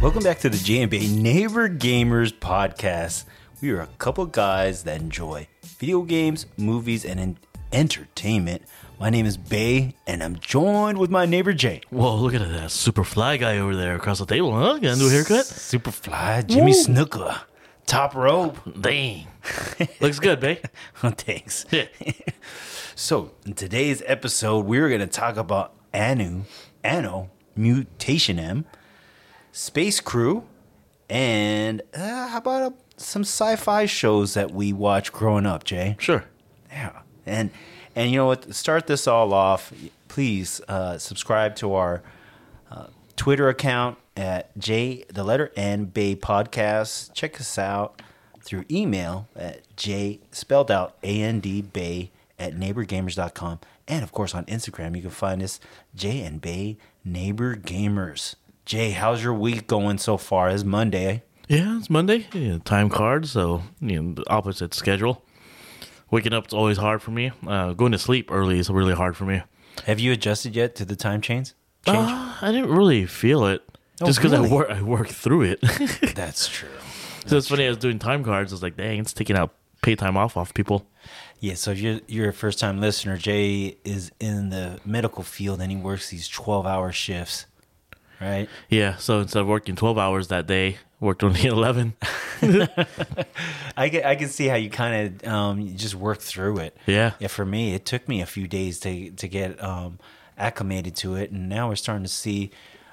Welcome back to the JMB Neighbor Gamers podcast. We are a couple guys that enjoy video games, movies, and en- entertainment. My name is Bay, and I'm joined with my neighbor Jay. Whoa, look at that super fly guy over there across the table, huh? Got a new haircut? Super fly Jimmy Snuka, top rope. Dang. Looks good, babe. Thanks. Yeah. So, in today's episode, we're going to talk about Anu, Anno, Mutationem, Space Crew, and uh, how about uh, some sci-fi shows that we watched growing up, Jay? Sure. Yeah, and and you know what? Start this all off, please uh, subscribe to our uh, Twitter account at J the letter N Bay Podcast. Check us out through email at J spelled out A N D Bay at neighborgamers.com. And of course on Instagram you can find us J and Bay Neighbor Gamers. Jay, how's your week going so far? It's Monday. Yeah, it's Monday. Yeah, time card, so you know, opposite schedule. Waking up is always hard for me. Uh, going to sleep early is really hard for me. Have you adjusted yet to the time change? Change? Uh, I didn't really feel it. Oh, just because really? I work, I work through it. That's true. so it's funny. I was doing time cards. I was like, dang, it's taking out pay time off off people. Yeah, so if you're you're a first time listener, Jay is in the medical field and he works these twelve hour shifts. Right? Yeah. So instead of working twelve hours that day, worked only eleven. I can, I can see how you kind of um, just work through it. Yeah. Yeah, for me, it took me a few days to to get um, acclimated to it, and now we're starting to see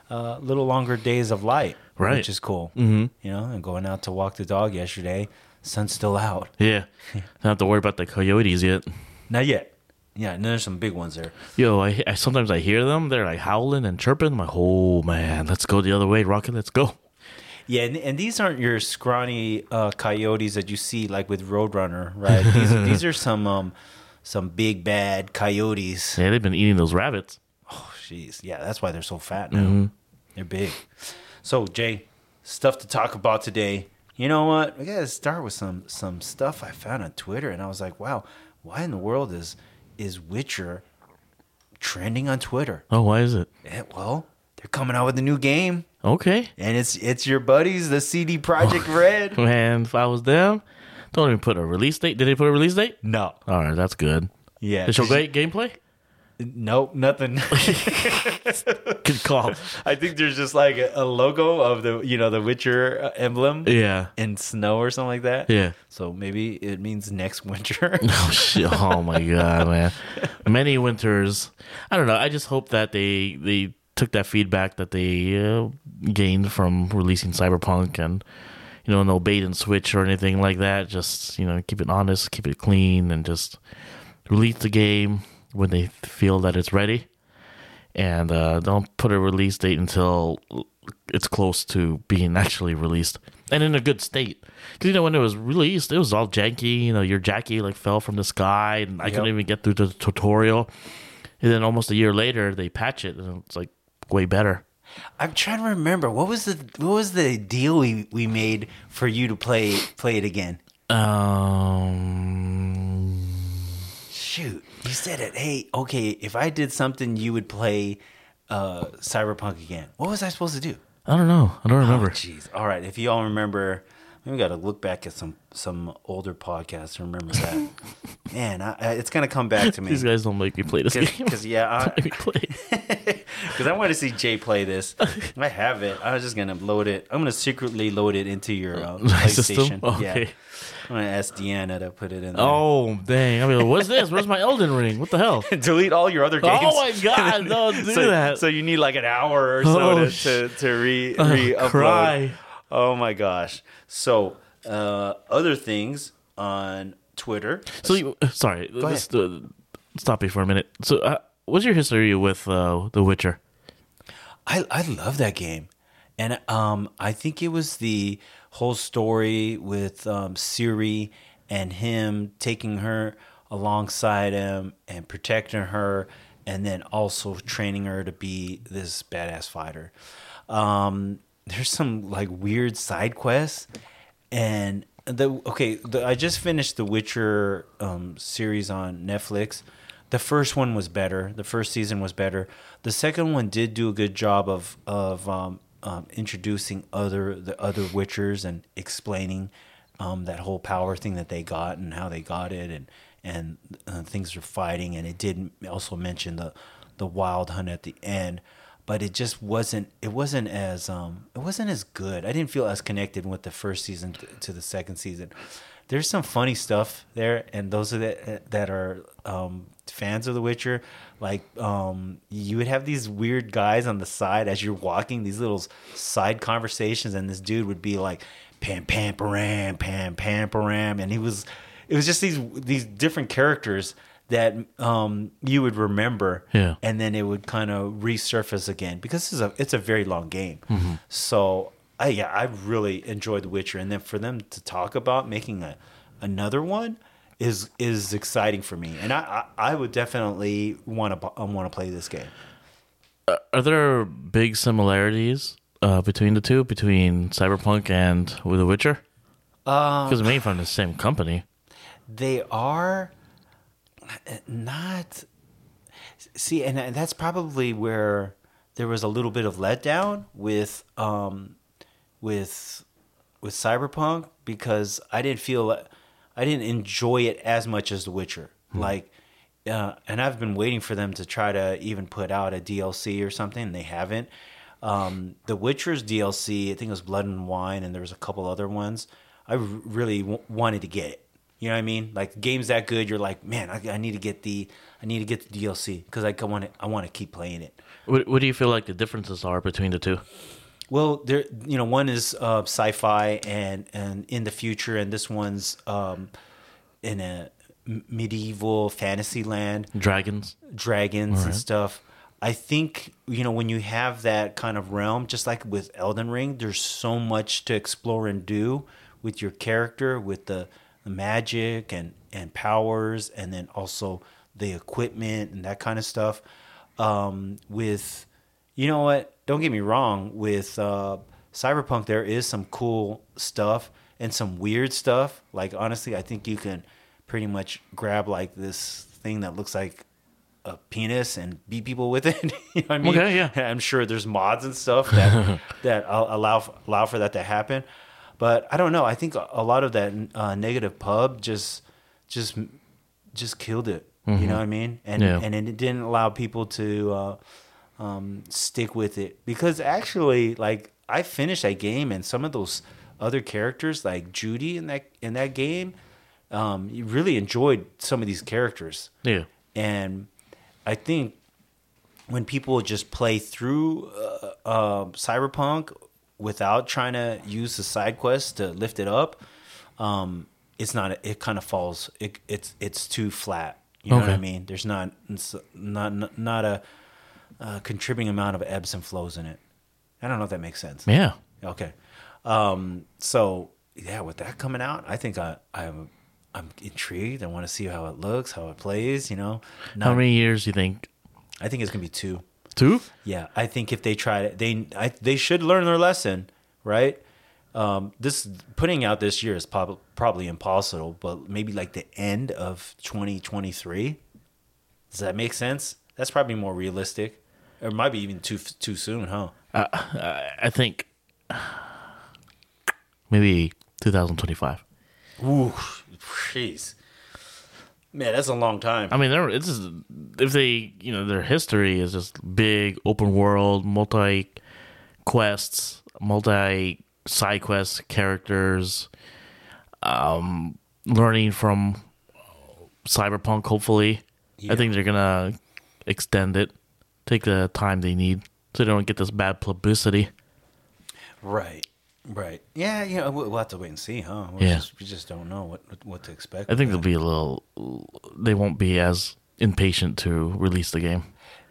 uh, little longer days of light, Right. Which is cool. Mm-hmm. You know, and going out to walk the dog yesterday, sun's still out. Yeah. Don't have to worry about the coyotes yet. Not yet. Yeah, and there's some big ones there. Yo, I, I sometimes I hear them. They're like howling and chirping. I'm like, oh man, let's go the other way, Rocket. Let's go. Yeah, and, and these aren't your scrawny uh, coyotes that you see like with Roadrunner, right? These, these are some um, some big bad coyotes. Yeah, they've been eating those rabbits. Oh, jeez, yeah, that's why they're so fat now. They're big. So, Jay, stuff to talk about today. You know what? We gotta start with some some stuff I found on Twitter, and I was like, wow, why in the world is is Witcher trending on Twitter? Oh, why is it? Yeah, well, they're coming out with a new game, Okay, and it's it's your buddies, the CD Projekt oh, Red. man. If I was them, don't even put a release date. Did they put a release date? No. All right, that's good. Yeah. Show great gameplay. Nope, nothing. Good call. I think there's just like a, logo of the you know the Witcher uh, emblem yeah, in snow or something like that. yeah. So maybe it means next winter. Oh shit! Oh my god, man. Many winters. I don't know. I just hope that they they took that feedback that they uh, gained from releasing Cyberpunk and you know no bait and switch or anything like that. Just you know keep it honest, keep it clean, and just release the game when they feel that it's ready. And uh, don't put a release date until it's close to being actually released and in a good state. Because you know when it was released, it was all janky. You know, your Jackie like fell from the sky, and I couldn't even get through the tutorial. And then almost a year later, they patch it, and it's like way better. I'm trying to remember what was the what was the deal we, we made for you to play play it again. Um, Shoot, you said it. Hey, okay, if I did something, you would play uh, Cyberpunk again. What was I supposed to do? I don't know. I don't remember. Oh, Jeez. All right. If you all remember, we got to look back at some some older podcasts to remember that. Man, I, I, it's gonna come back to me. These guys don't make me play this game. Because yeah, Make me play. because I want to see Jay play this. I have it. I was just gonna load it. I'm gonna secretly load it into your uh? PlayStation. Okay. Yeah, I'm gonna ask Deanna to put it in. There. Oh dang! I mean, what's this? Where's my Elden Ring? What the hell? delete all your other games. Oh my god! Don't do so, that. So you need like an hour or so Oh, to, to to re Oh, re upload. cry. Oh my gosh. So uh, other things on Twitter. So, you, sorry, ahead. just, uh, stop you for a minute. So, uh, what's your history with uh, The Witcher? I I love that game, and um, I think it was the whole story with um, Ciri and him taking her alongside him and protecting her, and then also training her to be this badass fighter. Um, there's some like weird side quests, and the okay, the, I just finished the Witcher um, series on Netflix. The first one was better. The first season was better. The second one did do a good job of of um, um, introducing other the other Witchers and explaining um, that whole power thing that they got and how they got it and and uh, things are fighting. And it did also mention the the wild hunt at the end, but it just wasn't it wasn't as um it wasn't as good. I didn't feel as connected with the first season to, to the second season. There's some funny stuff there, and those are that that are um, fans of The Witcher. Like um, you would have these weird guys on the side as you're walking, these little side conversations, and this dude would be like, "Pam pam param, pam pam param," and he was. It was just these these different characters that um, you would remember, Yeah. and then it would kind of resurface again because it's a it's a very long game. So I yeah, I really enjoyed The Witcher, and then for them to talk about making a another one is is exciting for me, and I I, I would definitely want to want to play this game. Are there big similarities uh, between the two, between Cyberpunk and with The Witcher? Because Um, made from the same company. they are not see and that's probably where there was a little bit of letdown with um with with cyberpunk because i didn't feel i didn't enjoy it as much as the witcher like uh, and i've been waiting for them to try to even put out a dlc or something and they haven't um, the witcher's dlc i think it was blood and wine and there was a couple other ones I really w- wanted to get it you know what I mean? Like games that good, you're like, man, I, I need to get the, I need to get the DLC because I want to, I want to keep playing it. What, what do you feel like the differences are between the two? Well, there, you know, one is uh, sci-fi and and in the future, and this one's um, in a medieval fantasy land, Dragons. dragons and stuff. I think you know when you have that kind of realm, just like with Elden Ring, there's so much to explore and do with your character, with the, the magic and and powers, and then also the equipment and that kind of stuff. Um, with you know what? Don't get me wrong. With uh, Cyberpunk, there is some cool stuff and some weird stuff. Like honestly, I think you can pretty much grab like this thing that looks like a penis and beat people with it. you know what I mean? Okay, yeah. I'm sure there's mods and stuff that that allow allow for that to happen. But I don't know. I think a lot of that uh, negative pub just just just killed it. You know what I mean? And Yeah. and it didn't allow people to uh, um, stick with it because actually, like I finished that game and some of those other characters, like Judy in that in that game, um, you really enjoyed some of these characters. Yeah. And I think when people just play through uh, uh, Cyberpunk without trying to use the side quests to lift it up, um, it's not. It kind of falls. It, it's it's too flat. You know what I mean? There's not not not a, uh contributing amount of ebbs and flows in it. I don't know if that makes sense. Yeah. Okay. Um, so yeah, with that coming out, I think I, I'm I'm intrigued. I want to see how it looks, how it plays. You know, How many years do you think? I think it's gonna be two. Two? Yeah, I think if they try to, they I, they should learn their lesson, right? Um, this putting out this year is prob- probably impossible, but maybe like the end of 2023. Does that make sense? That's probably more realistic. Or it might be even too too soon, huh? Uh, I I think maybe 2025. Ooh, jeez, man, that's a long time. I mean, they're, it's just, if they, you know, their history is just big, open world, multi quests, multi side quests, characters, um, learning from Cyberpunk, hopefully. Yeah. I think they're going to extend it, take the time they need so they don't get this bad publicity. Right. Right. Yeah. You know, we'll have to wait and see, huh? We'll Yeah. Just, we just don't know what what- to expect. I think they'll be a little, they won't be as impatient to release the game.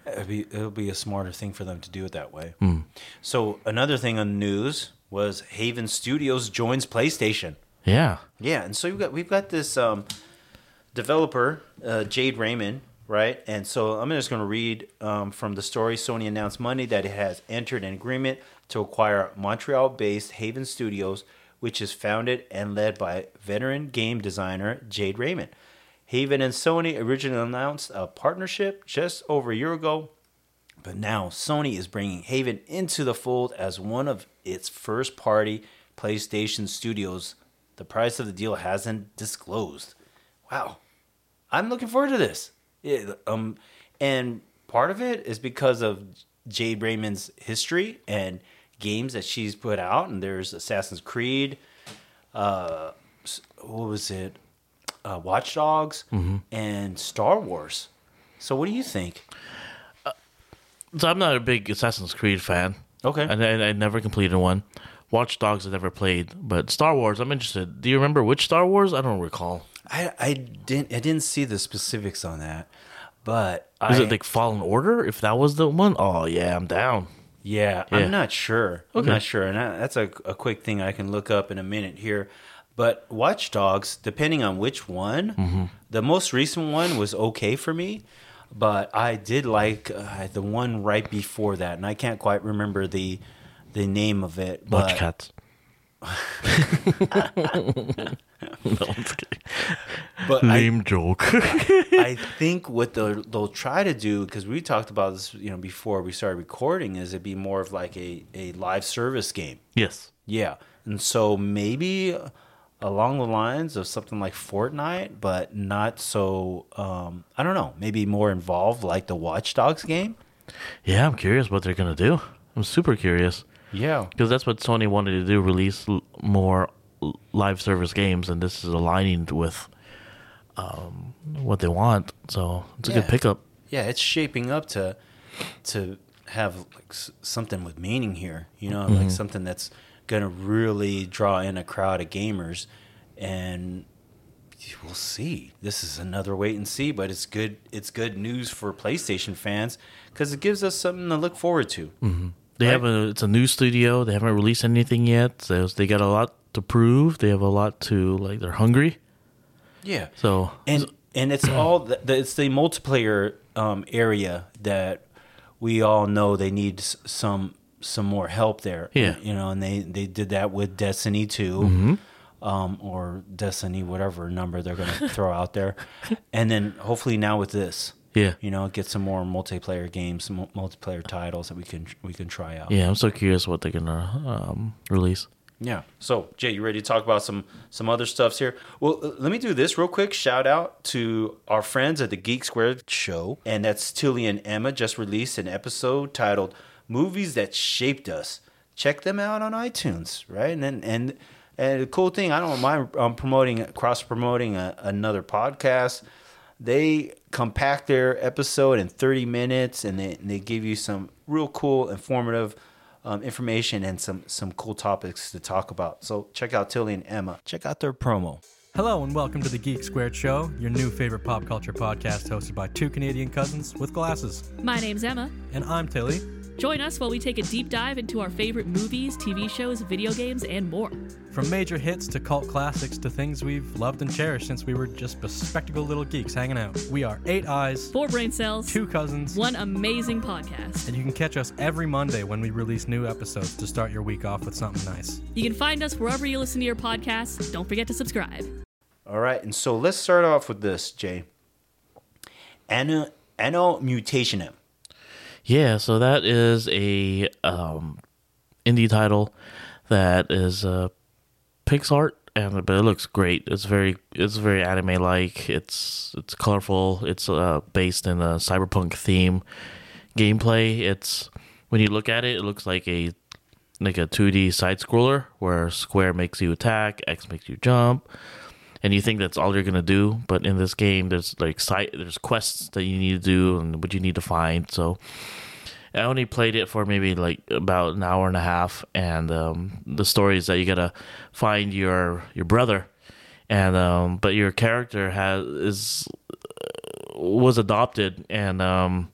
it. It'll be it'll be a smarter thing for them to do it that way. Hmm. So another thing on the news was Haven Studios joins PlayStation. Yeah. Yeah, and so we've got we've got this um, developer uh, Jade Raymond, right? And so I'm just going to read um, from the story. Sony announced Monday that it has entered an agreement to acquire Montreal based Haven Studios, which is founded and led by veteran game designer Jade Raymond. Haven and Sony originally announced a partnership just over a year ago, but now Sony is bringing Haven into the fold as one of its first party PlayStation studios. The price of the deal hasn't disclosed. Wow. I'm looking forward to this. Yeah, um, and part of it is because of Jade Raymond's history and games that she's put out. And there's Assassin's Creed. Uh, what was it? Uh, Watch Dogs and Star Wars. So, what do you think? So I'm not a big Assassin's Creed fan. Okay. And I, I never completed one. Watch Dogs I never played, but Star Wars I'm interested. Do you remember which Star Wars? I don't recall. I, I didn't I didn't see the specifics on that, but Is I, it like Fallen Order? If that was the one, oh yeah, I'm down. Yeah, Yeah. I'm not sure. I'm not sure, and that, that's a, a quick thing I can look up in a minute here. But Watch Dogs, depending on which one, Mm-hmm. the most recent one was okay for me, but I did like uh, the one right before that, and I can't quite remember the the name of it. But Watch Cats. No, I'm kidding. but I, joke. I think what they'll, they'll try to do because we talked about this, you know, before we started recording, is it be more of like a, a live service game. yes. Yeah. And so maybe along the lines of something like Fortnite, but not so, um, I don't know, maybe more involved like the Watch Dogs game. Yeah, I'm curious what they're gonna do. I'm super curious Yeah. because that's what Sony wanted to do: release l- more l- live service games, and this is aligning with um, what they want. So it's a Yeah. good pickup. Yeah. It's shaping up to, to have like s- something with meaning here, you know, like something that's going to really draw in a crowd of gamers. And we'll see. This is another wait and see, but it's good. It's good news for PlayStation fans because it gives us something to look forward to. They Right. have a it's a new studio. They haven't released anything yet. So they got a lot to prove. They have a lot to like. They're hungry. Yeah, So and and it's all the, the, it's the multiplayer um, area that we all know they need some some more help there. Yeah. you know, and they they did that with Destiny 2 um, or Destiny whatever number they're going to throw out there, and then hopefully now with this. Yeah, You know, get some more multiplayer games, some multiplayer titles that we can we can try out. yeah. I'm so curious what they're gonna um, release. Yeah. So, Jay, you ready to talk about some some other stuffs here? Well, let me do this real quick. Shout out to our friends at the Geek Squared show, and that's Tilly and Emma just released an episode titled "Movies That Shaped Us." Check them out on iTunes, right? And then and and the cool thing, I don't mind um, promoting cross promoting another podcast. They compact their episode in 30 minutes, and they they give you some real cool, informative um, information and some some cool topics to talk about. So check out Tilly and Emma. Check out their promo. Hello and welcome to the Geek Squared Show, your new favorite pop culture podcast hosted by two Canadian cousins with glasses. My name's Emma. And I'm Tilly. Join us while we take a deep dive into our favorite movies, TV shows, video games, and more. From major hits to cult classics to things we've loved and cherished since we were just bespectacled little geeks hanging out. We are eight eyes, Four brain cells, two cousins, one amazing podcast. and you can catch us every Monday when we release new episodes to start your week off with something nice. You can find us wherever you listen to your podcasts. Don't forget to subscribe. All right, and so let's start off with this, Jay. Anno Anno Mutationem. Yeah, so that is a um, indie title that is uh, PixArt, and but it looks great. It's very it's very anime like. It's it's colorful. It's uh, based in a cyberpunk theme. Gameplay. It's when you look at it, it looks like a like a 2D side scroller where square makes you attack, X makes you jump, and you think that's all you're gonna do. But in this game, there's like side, there's quests that you need to do and what you need to find. So I only played it for maybe like about an hour and a half, and um, the story is that you gotta find your your brother, and um, but your character has is was adopted, and um,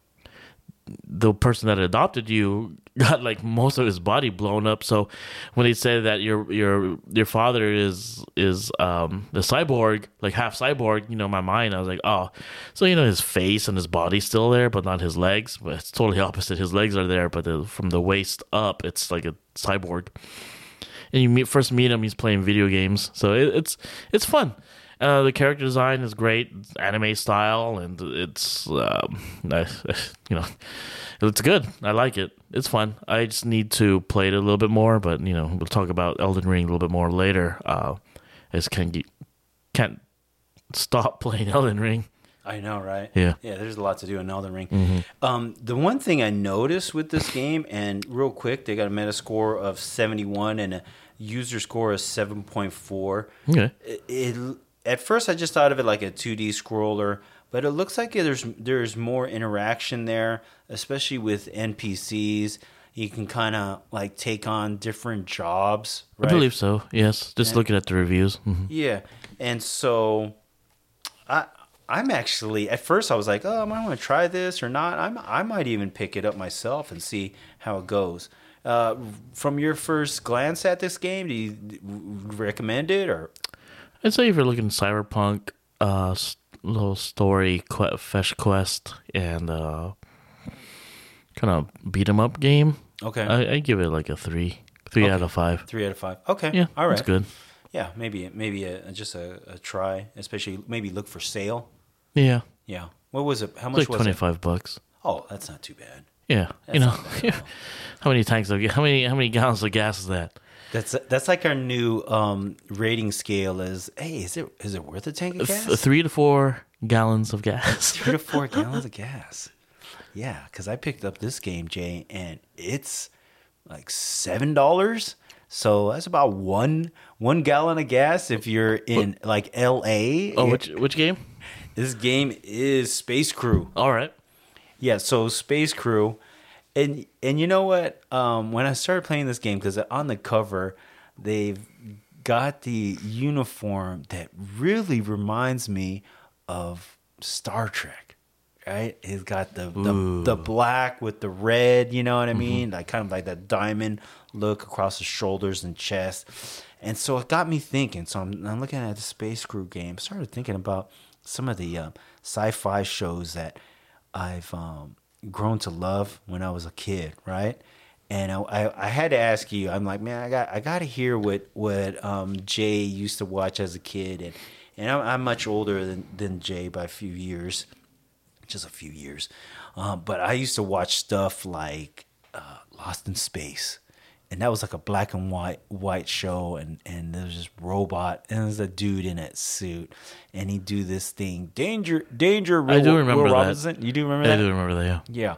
the person that adopted you got like most of his body blown up. So when they say that your your your father is is um the cyborg, like half cyborg, you know, my mind I was like, oh, so you know his face and his body's still there, but not his legs. But it's totally opposite. His legs are there, but the, from the waist up, it's like a cyborg. And you meet, first meet him, he's playing video games, so it, it's it's fun. Uh, the character design is great, anime style, and it's um, nice, you know, it's good. I like it. It's fun. I just need to play it a little bit more, but you know, we'll talk about Elden Ring a little bit more later. Uh, I just can't get, can't stop playing Elden Ring. I know, right? Yeah. Yeah, there's a lot to do in Elden Ring. Um, the one thing I noticed with this game, and real quick, they got a meta score of 71 and a user score of 7.4. Okay. It, it- at first, I just thought of it like a 2D scroller, but it looks like there's there's more interaction there, especially with NPCs. You can kind of like take on different jobs. Right? I believe so. Yes, just looking at the reviews. hmm Yeah, and so I I'm actually at first I was like, oh, I want to try this or not? I'm I might even pick it up myself and see how it goes. Uh, from your first glance at this game, do you recommend it or? I'd say if you're looking cyberpunk, uh, little story, que- fetch quest, and uh, kind of beat 'em up game, Okay, I, I give it like a three, three Okay. out of five. three out of five. Okay, Yeah, all right, it's good. Yeah, maybe maybe a, just a, a try, especially maybe look for sale. Yeah, Yeah, what was it? How it's much like was twenty it? five bucks. Oh, that's not too bad. Yeah, you know, how many tanks of how many how many gallons of gas is that? That's that's like our new um, rating scale. Is hey, is it is it worth a tank of Th- gas? three to four gallons of gas. three to four gallons of gas. Yeah, because I picked up this game, Jay, and it's like seven dollars. So that's about one one gallon of gas if you're in like L.A. oh, which which game? this game is Space Crew. All right. Yeah, so Space Crew, and and you know what? Um, when I started playing this game, because on the cover they've got the uniform that really reminds me of Star Trek. Right? It's got the the, the black with the red. You know what I mean? Like kind of like that diamond look across the shoulders and chest. And so it got me thinking. So I'm, I'm looking at the Space Crew game. Started thinking about some of the um, sci-fi shows that I've um, grown to love when I was a kid, right? And I, I, I had to ask you. I'm like, man, I got I got to hear what what um, Jay used to watch as a kid, and and I'm, I'm much older than than Jay by a few years, just a few years. Um, but I used to watch stuff like uh, Lost in Space, and that was like a black and white white show, and and there was this robot, and there's a dude in that suit, and he'd do this thing, danger, danger. I do Will- remember Will that. Robinson. You do remember I that? I do remember that. Yeah, Yeah,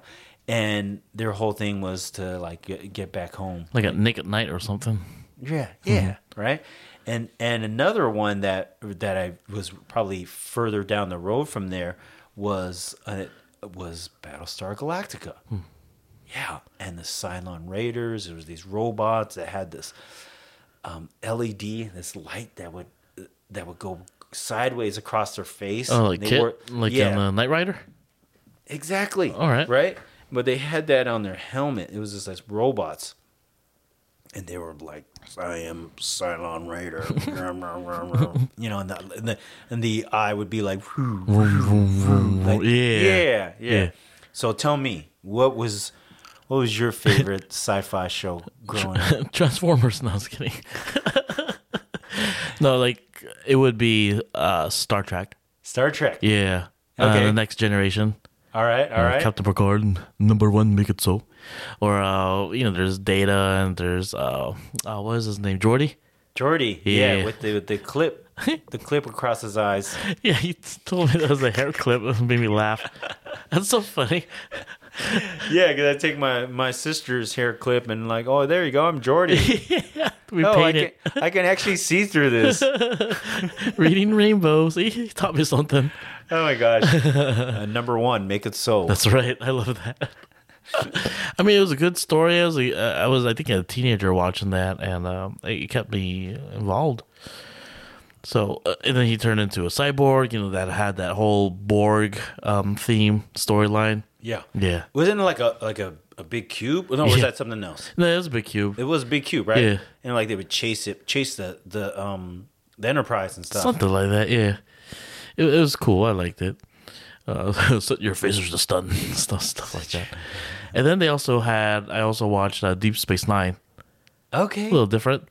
and their whole thing was to like get, get back home. like at Nick at Night or something. Yeah, yeah, right. And and another one that that I was probably further down the road from there was uh, was Battlestar Galactica. Yeah, and the Cylon Raiders. There was these robots that had this um, LED, this light that would that would go sideways across their face. Oh, like They KITT, were- like yeah. in uh, Knight Rider. Exactly. All right. Right? But they had that on their helmet. It was just like robots. And they were like, I am Cylon Raider. you know, and the, and the and the eye would be like, like, Yeah. yeah, yeah, Yeah. So tell me, what was what was your favorite sci-fi show growing up? Transformers. No, I was kidding. no, like it would be uh, Star Trek. Star Trek. Yeah. Uh, the next generation. All right, all Uh, right. Captain Picard, number one, make it so. Or uh, you know, there's Data and there's uh, uh what is his name, Geordi? Geordi. Yeah, Yeah. with the with the clip, the clip across his eyes. Yeah, he told me that was a hair clip. It made me laugh. That's so funny. Yeah, because I take my my sister's hair clip and like, oh, there you go, I'm Geordi. yeah, We oh, I it. can, I can actually see through this. Reading rainbows. He taught me something. Oh my gosh. Uh, number one, make it so. That's right. I love that. I mean, it was a good story. I was, a, I was, I think, a teenager watching that, and um, it kept me involved. So, uh, and then he turned into a cyborg. You know, that had that whole Borg um, theme storyline. yeah. Yeah, Wasn't it like a like a A big cube? No, was Yeah. that something else? No, it was a big cube. It was a big cube, right? Yeah. And like they would chase it, chase the the um the Enterprise and stuff. Something like that, yeah. It, it was cool. I liked it. Uh, so your phasers just stun stuff, stuff like that. And then they also had. I also watched uh, Deep Space Nine. Okay. A little different.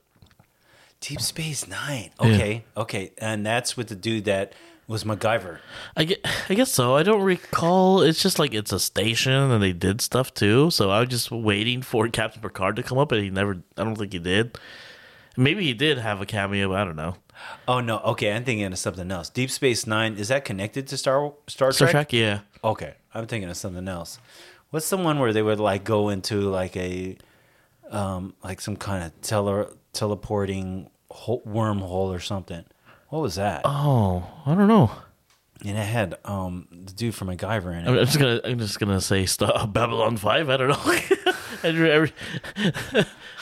Deep Space Nine. Okay, okay, and that's with the dude that was MacGyver. I get, I guess so. I don't recall. It's just like it's a station and they did stuff too. So I was just waiting for Captain Picard to come up, and he never. I don't think he did. Maybe he did have a cameo. But I don't know. Oh no, okay, I'm thinking of something else. Deep Space Nine is that connected to Star Star Trek? Star Trek, yeah. Okay, I'm thinking of something else. What's the one where they would like go into like a um like some kind of tele teleporting ho- wormhole or something? What was that? Oh, I don't know. And it had um the dude from MacGyver in it. I'm I'm just gonna. I'm just gonna say stuff. Babylon Five. I don't know. I re- every-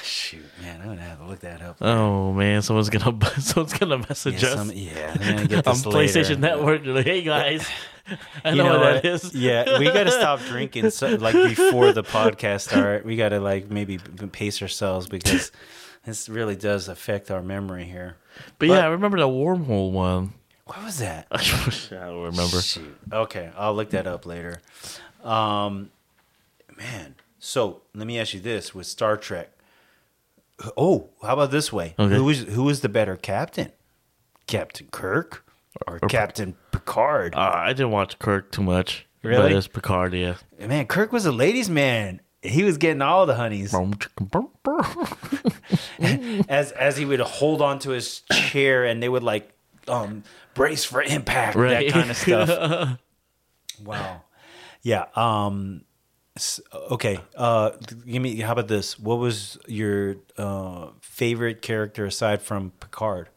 Shoot, man, I'm gonna have to look that up. oh man, someone's gonna someone's gonna message yeah, us some, yeah, I'm gonna get on this PlayStation. Network. Like, hey guys, I You know, know what what? that is. Yeah, we got to stop drinking so, like before the podcast start. We got to like maybe pace ourselves because this really does affect our memory here. But yeah, I remember the wormhole one. What was that? I don't remember. Shoot. Okay, I'll look that up later. Um, man, so let me ask you this: with Star Trek, oh, how about this way? Okay. Who was who was the better captain? Captain Kirk or, Captain Picard? Uh, I didn't watch Kirk too much. Really? But it's Picard, yeah. man, Kirk was a ladies' man. He was getting all the honeys as as he would hold on to his chair, and they would like um, brace for impact, Right. that kind of stuff. wow. Yeah. Um. Okay. Uh. Give me. How about this? What was your uh favorite character aside from Picard?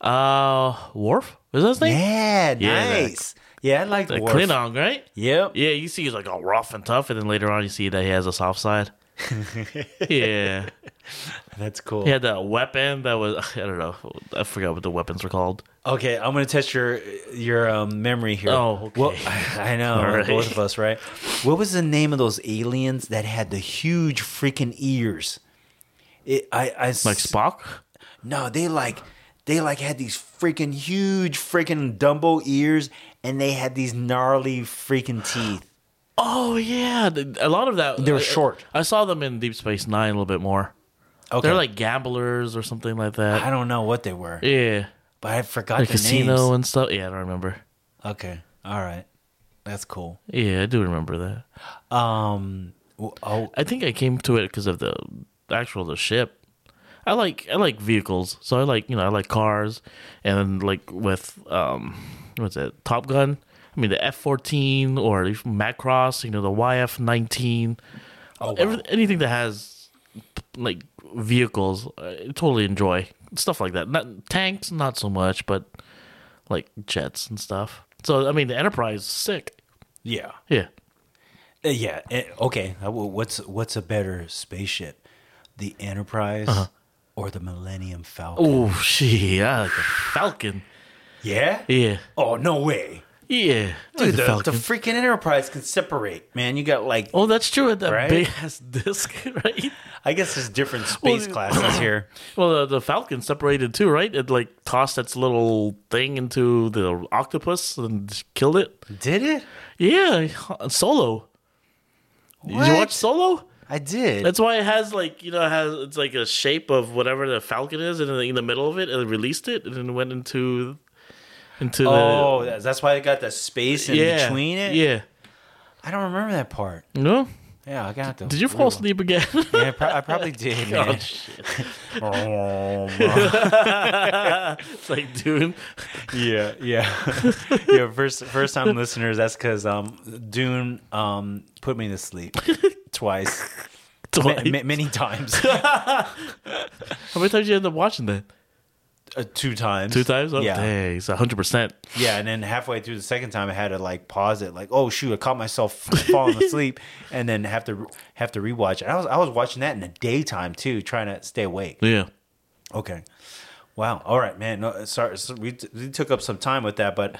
Uh, Worf? Was that his name? Yeah. Yeah, that- Nice. yeah, I like The Worf. Klingon, right? Yep. Yeah, you see he's like all rough and tough, and then later on you see that he has a soft side. yeah. That's cool. He had that weapon that was, I don't know, I forgot what the weapons were called. Okay, I'm gonna test your your um, memory here. Oh, okay. Well, I know right. both of us, right? What was the name of those aliens that had the huge freaking ears? It, I, I Like Spock? No, they like they like had these freaking huge freaking Dumbo ears, and they had these gnarly freaking teeth. Oh, yeah. A lot of that. They were I- short. I saw them in Deep Space Nine a little bit more. Okay, They're like gamblers or something like that. I don't know what they were, Yeah. But I forgot Like the casino names. and stuff. Yeah, I don't remember. Okay, all right, that's cool. Yeah, I do remember that. Um, oh, I think I came to it because of the actual the ship. I like I like vehicles, so I like you know I like cars, and like with um what's it Top Gun. I mean the F fourteen or Macross, you know the YF nineteen. Oh, Every, anything that has like vehicles, I totally enjoy stuff like that. Not tanks, not so much, but like jets and stuff. So I mean the Enterprise, is sick. yeah. Yeah. Uh, yeah. eh, Okay. uh, What's what's a better spaceship, the Enterprise or the Millennium Falcon? Oh, shit, I like the Falcon. Yeah. Yeah. Oh no way, Yeah, dude! the The, the freaking Enterprise can separate. Man, you got like. oh, that's true. That Right? big ass disc, right? I guess there's different space Well, classes here. Well, the, the Falcon separated too, right? It like tossed its little thing into the octopus and killed it. Did it? Yeah, Solo. Did you What? watch Solo? I did. That's why it has like you know it has it's like a shape of whatever the Falcon is, and in the, in the middle of it, and it released it, and then went into into oh, the that's- why I got the space in yeah between it. Yeah, I don't remember that part. no. Yeah, I got the. Did you fall asleep again? Yeah, I, pro- I probably did, oh shit! Oh, It's like Dune. yeah, yeah, yeah. First, first time listeners. That's because um, Dune um put me to sleep twice, Ma- ma- many times, How many times you end up watching that? Uh, two times, Two times? Oh, yeah, dang, it's hundred percent. yeah. And then halfway through the second time, I had to like pause it, like, oh shoot, I caught myself falling asleep, and then have to have to rewatch it. I was I was watching that in the daytime too, trying to stay awake. Yeah. Okay. Wow. All right, man. No, sorry, so we, we took up some time with that, but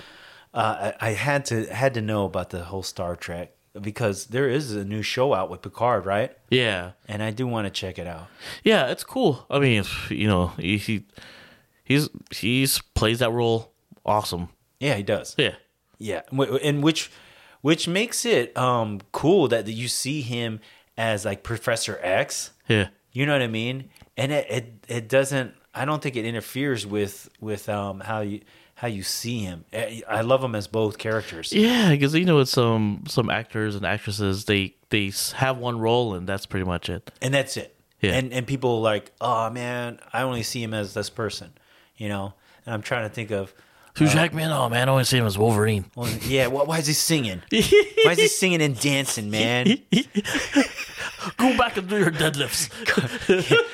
uh, I, I had to had to know about the whole Star Trek because there is a new show out with Picard, right? Yeah, And I do want to check it out. yeah, it's cool. I mean, you know, he, he he's he's plays that role awesome. Yeah, he does. Yeah, Yeah, and which which makes it um cool that you see him as like Professor X. yeah, You know what I mean? And it it, it doesn't. I don't think it interferes with with um how you how you see him. I I love him as both characters. yeah. Because you know, with some some actors and actresses, they they have one role and that's pretty much it. and that's it. Yeah. And and people like, oh man, I only see him as this person, you know. And I'm trying to think of, Who's uh, Jackman? Oh man, I only see him as Wolverine. well, yeah, why, why is he singing? why is he singing and dancing, man? Go back and do your deadlifts.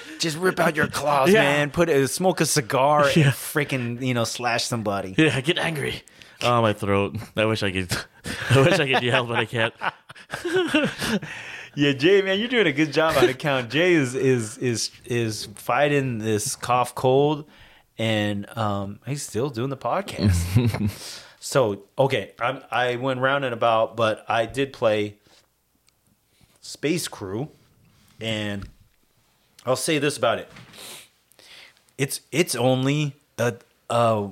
Just rip out your claws, Yeah. man. Put a smoke a cigar and freaking you know slash somebody. yeah, get angry. Oh, my throat. I wish I could. I wish I could yell, but I can't. Yeah, Jay, man, you're doing a good job on account. Jay is is is is fighting this cough cold, and um, he's still doing the podcast. so okay, I'm, I went round and about, but I did play Space Crew, and I'll say this about it: it's it's only a, a,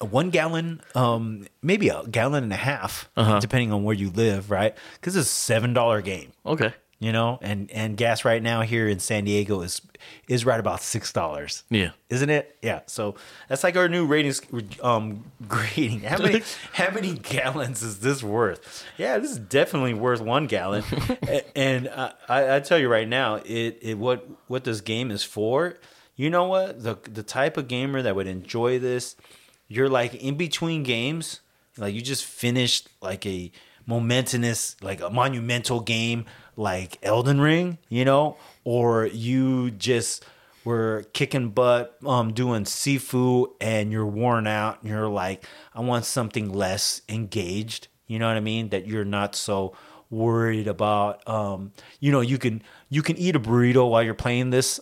a one gallon, um, maybe a gallon and a half, depending on where you live, right? Because it's a seven dollar game Okay. You know? And and gas right now here in san diego is is right about six dollars. Yeah. isn't it? Yeah. So that's like our new ratings um grading. How many how many gallons is this worth? Yeah this is definitely worth one gallon. And uh, I, I tell you right now it, it what what this game is for you know what? The the type of gamer that would enjoy this you're like in between games like you just finished like a momentous like a monumental game like Elden Ring, you know, or you just were kicking butt um doing Sifu and you're worn out and you're like I want something less engaged, you know what I mean? That you're not so worried about um you know you can you can eat a burrito while you're playing this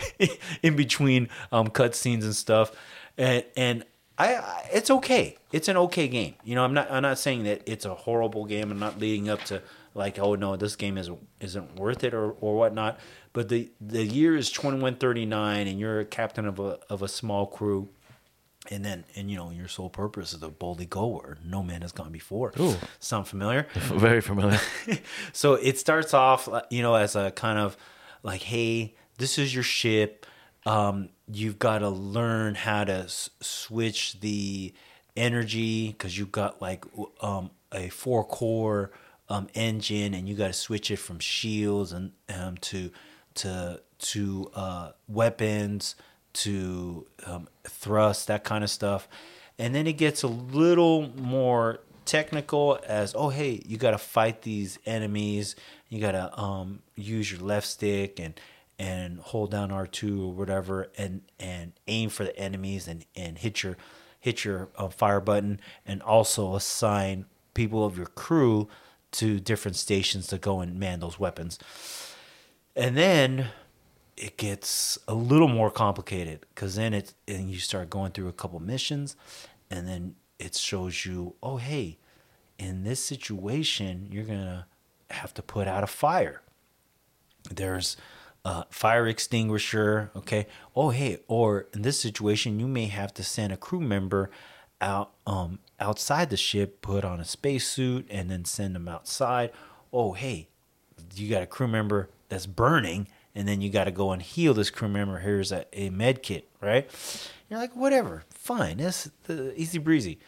in between um cutscenes and stuff and and I, I it's okay. It's an okay game. You know, I'm not I'm not saying that it's a horrible game. I'm not leading up to like, oh no, this game is isn't worth it or, or whatnot. But the the year is 2139, and you're a captain of a of a small crew, and then and you know your sole purpose is to boldly go where no man has gone before. Ooh. Sound familiar? Very familiar. so it starts off, you know, as a kind of like, hey, this is your ship. Um, you've got to learn how to s- switch the energy because you've got like um, a four core um, engine, and you got to switch it from shields and um, to to to uh, weapons to um, thrust, that kind of stuff. And then it gets a little more technical as oh hey you got to fight these enemies you got to um use your left stick and and hold down R2 or whatever and and aim for the enemies and and hit your hit your uh, fire button and also assign people of your crew to different stations to go and man those weapons. And then it gets a little more complicated because then it and you start going through a couple missions and then it shows you oh hey in this situation you're gonna have to put out a fire. There's a fire extinguisher okay? Oh hey or in this situation you may have to send a crew member out um outside the ship put on a spacesuit and then send them outside. Oh hey you got a crew member that's burning and then you got to go and heal this crew member. Here's a, a med kit right? You're like whatever fine that's the easy breezy.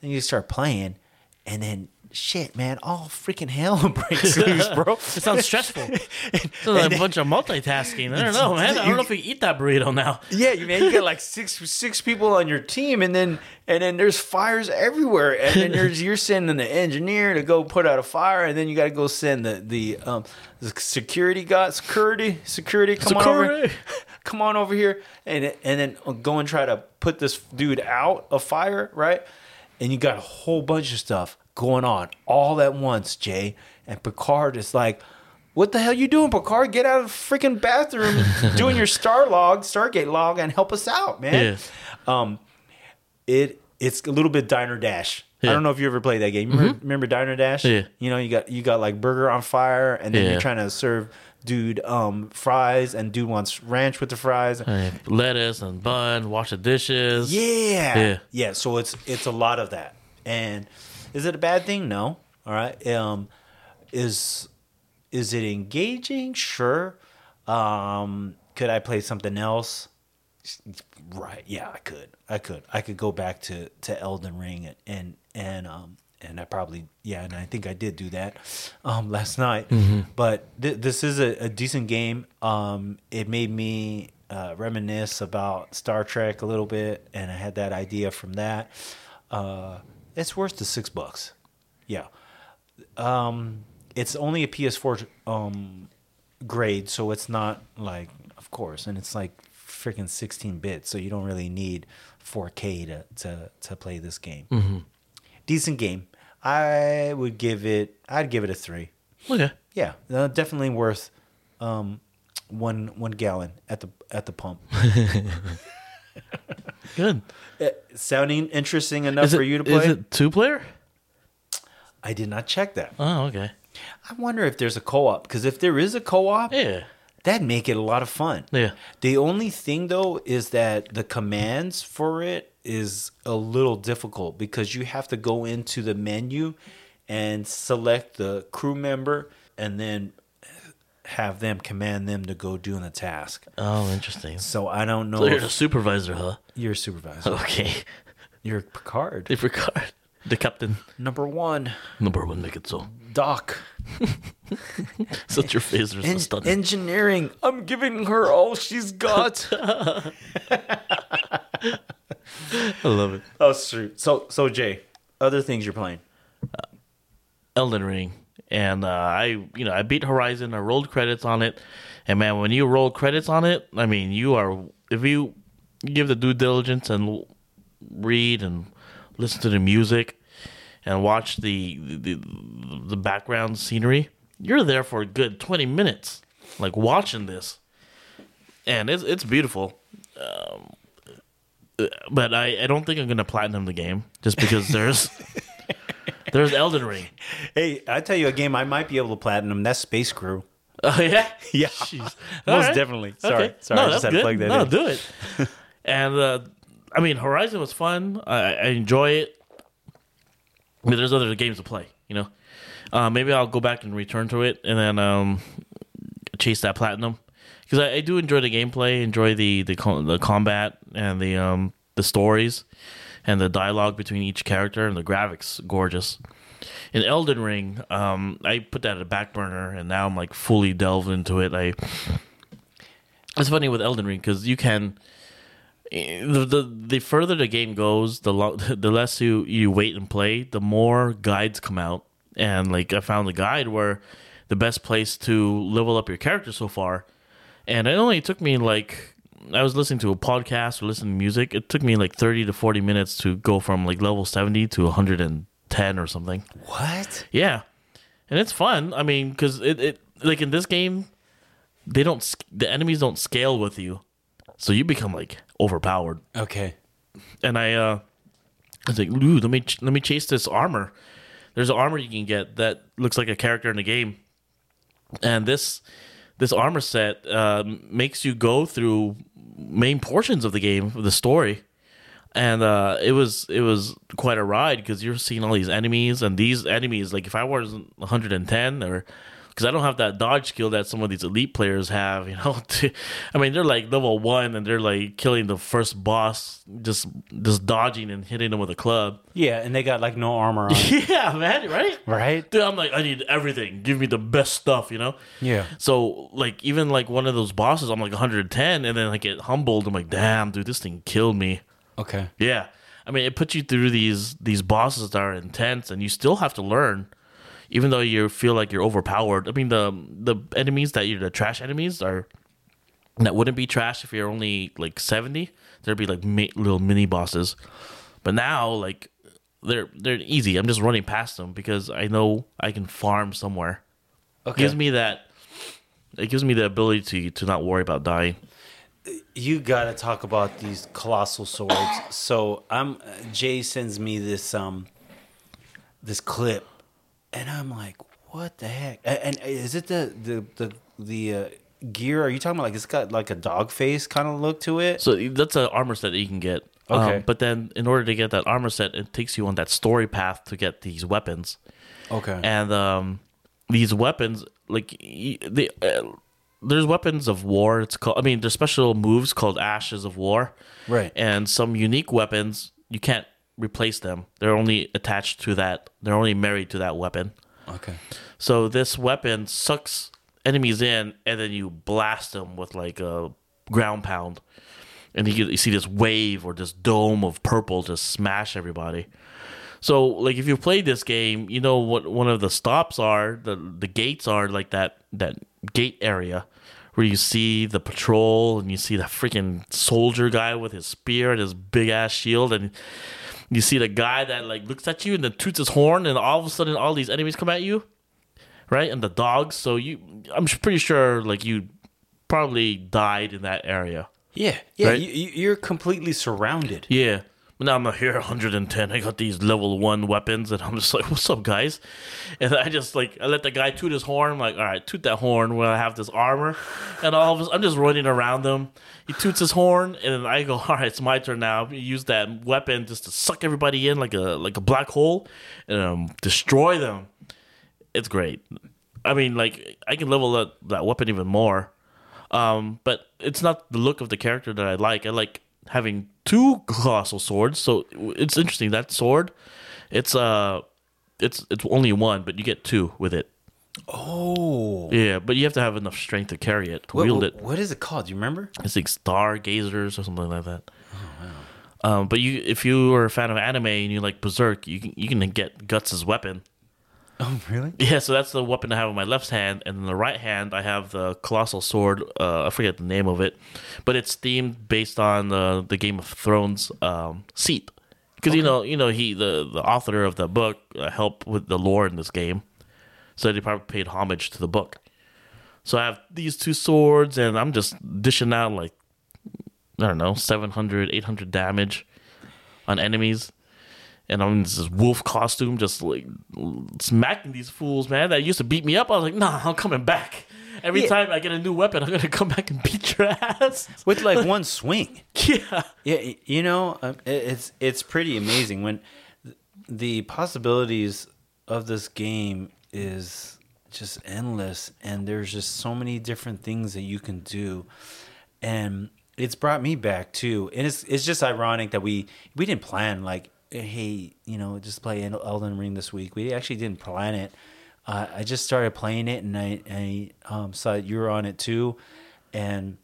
Then you start playing and then shit man all freaking hell breaks loose bro It sounds stressful. It's like a bunch of multitasking. I don't know, man. I don't know if we eat that burrito now. Yeah, you man, you got like six six people on your team, and then and then there's fires everywhere, and then there's you're sending the engineer to go put out a fire, and then you got to go send the the um the security guy, security, security, come on over, come on over here, and and then go and try to put this dude out of fire, right? And you got a whole bunch of stuff going on all at once, Jay. And Picard is like, "What the hell you doing, Picard? Get out of the freaking bathroom, doing your star log, Stargate log, and help us out, man." Yeah. Um, it it's a little bit diner dash I don't know if you ever played that game. You remember, remember Diner Dash? Mm-hmm. Yeah. You know, you got you got like burger on fire, and then Yeah. you're trying to serve dude um fries, and dude wants ranch with the fries. Uh, lettuce and bun, wash the dishes. Yeah. Yeah. Yeah. So it's it's a lot of that. And is it a bad thing? No. All right. Um is is it engaging? Sure. Um could I play something else? Right. Yeah, I could. I could. I could go back to to Elden Ring and and, and um and I probably yeah, and I think I did do that um last night. But th- this is a, a decent game. Um it made me uh, reminisce about Star Trek a little bit, and I had that idea from that. Uh, it's worth the six bucks. Yeah. Um, it's only a PS4 um, grade, so it's not like, of course, and it's like freaking 16 bits, so you don't really need 4K to to, to play this game. Decent game. I would give it. I'd give it a three. Okay. Yeah, uh, definitely worth um, one one gallon at the at the pump. Good. Uh, sounding interesting enough Is for you to play? is it two player? I did not check that. Oh, okay. I wonder if there's a co-op because if there is a co-op, Yeah. that'd make it a lot of fun. Yeah. The only thing though is that the commands for it is a little difficult because you have to go into the menu and select the crew member and then have them command them to go doing the task. Oh, interesting. So I don't know So you're the if supervisor, huh? you're a supervisor. Okay. You're Picard. They forgot. The captain. Number one, Number one, make it so. Doc. Such your so En- stunning. engineering. I'm giving her all she's got. I love it. oh, shoot. So, so Jay, other things you're playing. Uh, Elden Ring, and uh, I, you know, I beat Horizon. I rolled credits on it, and man, when you roll credits on it, I mean, you are if you give the due diligence and read and listen to the music and watch the the, the background scenery, you're there for a good twenty minutes, like watching this, and it's it's beautiful. Um, but I, I don't think I'm gonna platinum the game just because there's there's Elden Ring. Hey, I tell you a game I might be able to platinum. That's Space Crew. Oh yeah, Yeah, Jeez. most right. definitely. Sorry, Okay. sorry. No, I just had to plug that no, in. do it. and uh, I mean, Horizon was fun. I, I enjoy it. But there's other games to play. You know, uh, maybe I'll go back and return to it, and then um, chase that platinum because I, I do enjoy the gameplay, enjoy the the the combat and the um the stories and the dialogue between each character and the graphics gorgeous. In Elden Ring, um, I put that at a back burner, and now I'm like fully delved into it. I it's funny with Elden Ring because you can the, the the further the game goes, the lo- the less you you wait and play, the more guides come out. And like I found a guide where the best place to level up your character so far, and it only took me like I was listening to a podcast or listening to music. It took me like thirty to forty minutes to go from like level seventy to one hundred and ten or something. What? Yeah, and it's fun. I mean, because it, it like in this game, they don't the enemies don't scale with you, so you become like overpowered. Okay. And I, uh, I was like, ooh, let me ch- let me chase this armor. There's an armor you can get that looks like a character in the game, and this this armor set uh, makes you go through main portions of the game the story. And uh, it was it was quite a ride because you're seeing all these enemies and these enemies like if I was 110 or because I don't have that dodge skill that some of these elite players have, you know. I mean, they're like level one and they're like killing the first boss, just just dodging and hitting them with a club. Yeah, and they got like no armor on. yeah, man, right? right? Dude, I'm like, I need everything. Give me the best stuff, you know. Yeah. So like even like one of those bosses, I'm like 110, and then I get humbled. I'm like, damn, dude, this thing killed me. Okay. Yeah, I mean, it puts you through these these bosses that are intense, and you still have to learn, even though you feel like you're overpowered. I mean, the the enemies that you're the trash enemies are that wouldn't be trash if you're only like seventy. There'd be like little mini bosses, but now like they're they're easy. I'm just running past them because I know I can farm somewhere. Okay. gives me that. It gives me the ability to to not worry about dying. you got to talk about these colossal swords. So I'm Jay sends me this um this clip, and I'm like, what the heck? And, is it the the the the uh, gear? Are you talking about like it's got like a dog face kind of look to it? So that's an armor set that you can get. Okay. Um, but then in order to get that armor set, it takes you on that story path to get these weapons. Okay. And um, these weapons, like the uh, there's weapons of war. It's called. I mean, there's special moves called Ashes of War. Right. And some unique weapons you can't replace them. They're only attached to that. They're only married to that weapon. okay. So this weapon sucks enemies in, and then you blast them with like a ground pound, and you, you see this wave or this dome of purple just smash everybody. So like if you've played this game, you know what one of the stops are. the The gates are like that that gate area where you see the patrol and you see the freaking soldier guy with his spear and his big ass shield and you see the guy that like looks at you and then toots his horn and all of a sudden all these enemies come at you right and the dogs so you i'm pretty sure like you probably died in that area Yeah. Yeah. Right? You, you- you're completely surrounded. yeah now i'm here 110 i got these level one weapons and i'm just like what's up guys? And i just like i let the guy toot his horn I'm like all right toot that horn when i have this armor. And all of us i'm just running around them. He toots his horn and i go all right it's my turn now. Use that weapon just to suck everybody in like a like a black hole and um, destroy them. It's great. I mean, like I can level up that weapon even more, um, but it's not the look of the character that I like. I like having two colossal swords. So it's interesting that sword. It's uh, it's it's only one, but you get two with it. Oh. Yeah, but you have to have enough strength to carry it, to What, wield it. what is it called? Do you remember? It's like stargazers or something like that. Um, but you, if you are a fan of anime and you like Berserk, you can you can get Guts' weapon. Oh, really? Yeah, so that's the weapon I have in my left hand, and in the right hand I have the colossal sword. Uh, I forget the name of it, but it's themed based on the the Game of Thrones um, seat, because you know you know he the the author of the book uh, helped with the lore in this game, so they probably paid homage to the book. So I have these two swords, and I'm just dishing out like I don't know 700, 800 damage on enemies and I'm in this wolf costume, just like smacking these fools, man. That used to beat me up. I was like, nah, I'm coming back. Every Yeah. time I get a new weapon, I'm gonna come back and beat your ass. With like one swing. yeah, Yeah, you know, um, it's it's pretty amazing when the possibilities of this game is just endless, and there's just so many different things that you can do, and it's brought me back too. And it's it's just ironic that we we didn't plan like, hey, you know, just play Elden Ring this week. We actually didn't plan it. Uh, I just started playing it, and I I um, saw you were on it too, and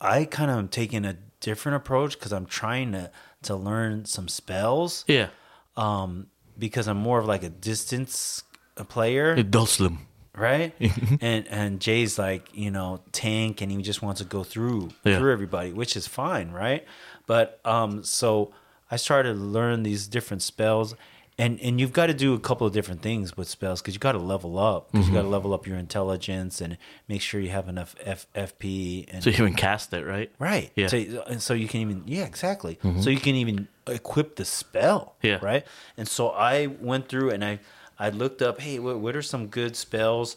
I kind of am taking a different approach because I'm trying to to learn some spells. yeah. Um, because I'm more of like a distance player, It does slim. right? and and Jay's like you know tank, and he just wants to go through Yeah. through everybody, which is fine, right? But um, so I started to learn these different spells. And, and you've got to do a couple of different things with spells because you got to level up. Because you got to level up your intelligence and make sure you have enough F, FP and So you can even cast it, right? Right. Yeah. So, and so you can even yeah exactly. So you can even equip the spell. Yeah. Right. And so I went through and I I looked up hey what, what are some good spells,